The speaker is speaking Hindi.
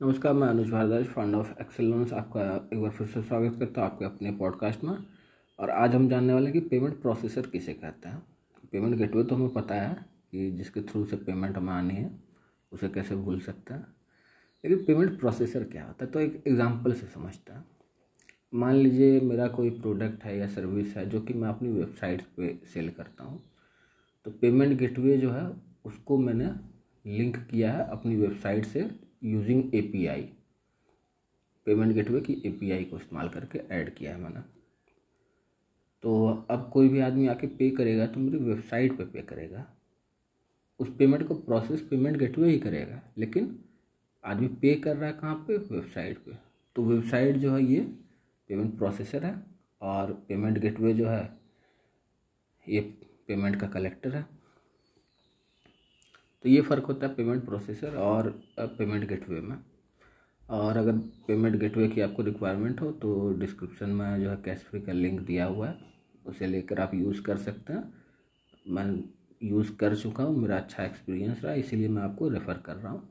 नमस्कार, मैं Anuj Bhardwaj founder of Excel Loans आपका एक बार फिर से स्वागत करता हूँ आपके अपने पॉडकास्ट में। और आज हम जानने वाले कि पेमेंट प्रोसेसर किसे कहते हैं। पेमेंट गेटवे तो हमें पता है कि जिसके थ्रू से पेमेंट हमें आनी है, उसे कैसे भूल सकते हैं। लेकिन पेमेंट प्रोसेसर क्या होता है तो एक एग्ज़ाम्पल से समझते हैं। मान लीजिए मेरा कोई प्रोडक्ट है या सर्विस है जो कि मैं अपनी वेबसाइट पे सेल करता हूँ। तो पेमेंट गेटवे जो है, उसको मैंने लिंक किया है अपनी वेबसाइट से। यूजिंग एपीआई पेमेंट गेटवे की एपीआई को इस्तेमाल करके ऐड किया है मैंने। तो अब कोई भी आदमी आके पे करेगा तो मेरी वेबसाइट पे पे करेगा। उस पेमेंट को प्रोसेस पेमेंट गेटवे ही करेगा, लेकिन आदमी पे कर रहा है कहाँ पे? वेबसाइट पे। तो वेबसाइट जो है ये पेमेंट प्रोसेसर है और पेमेंट गेटवे जो है ये पेमेंट का कलेक्टर है। तो ये फ़र्क होता है पेमेंट प्रोसेसर और पेमेंट गेटवे में। और अगर पेमेंट गेटवे की आपको रिक्वायरमेंट हो तो डिस्क्रिप्शन में जो है कैश फ्री का लिंक दिया हुआ है। उसे लेकर आप यूज़ कर सकते हैं। मैं यूज़ कर चुका हूँ, मेरा अच्छा एक्सपीरियंस रहा, इसीलिए मैं आपको रेफ़र कर रहा हूँ।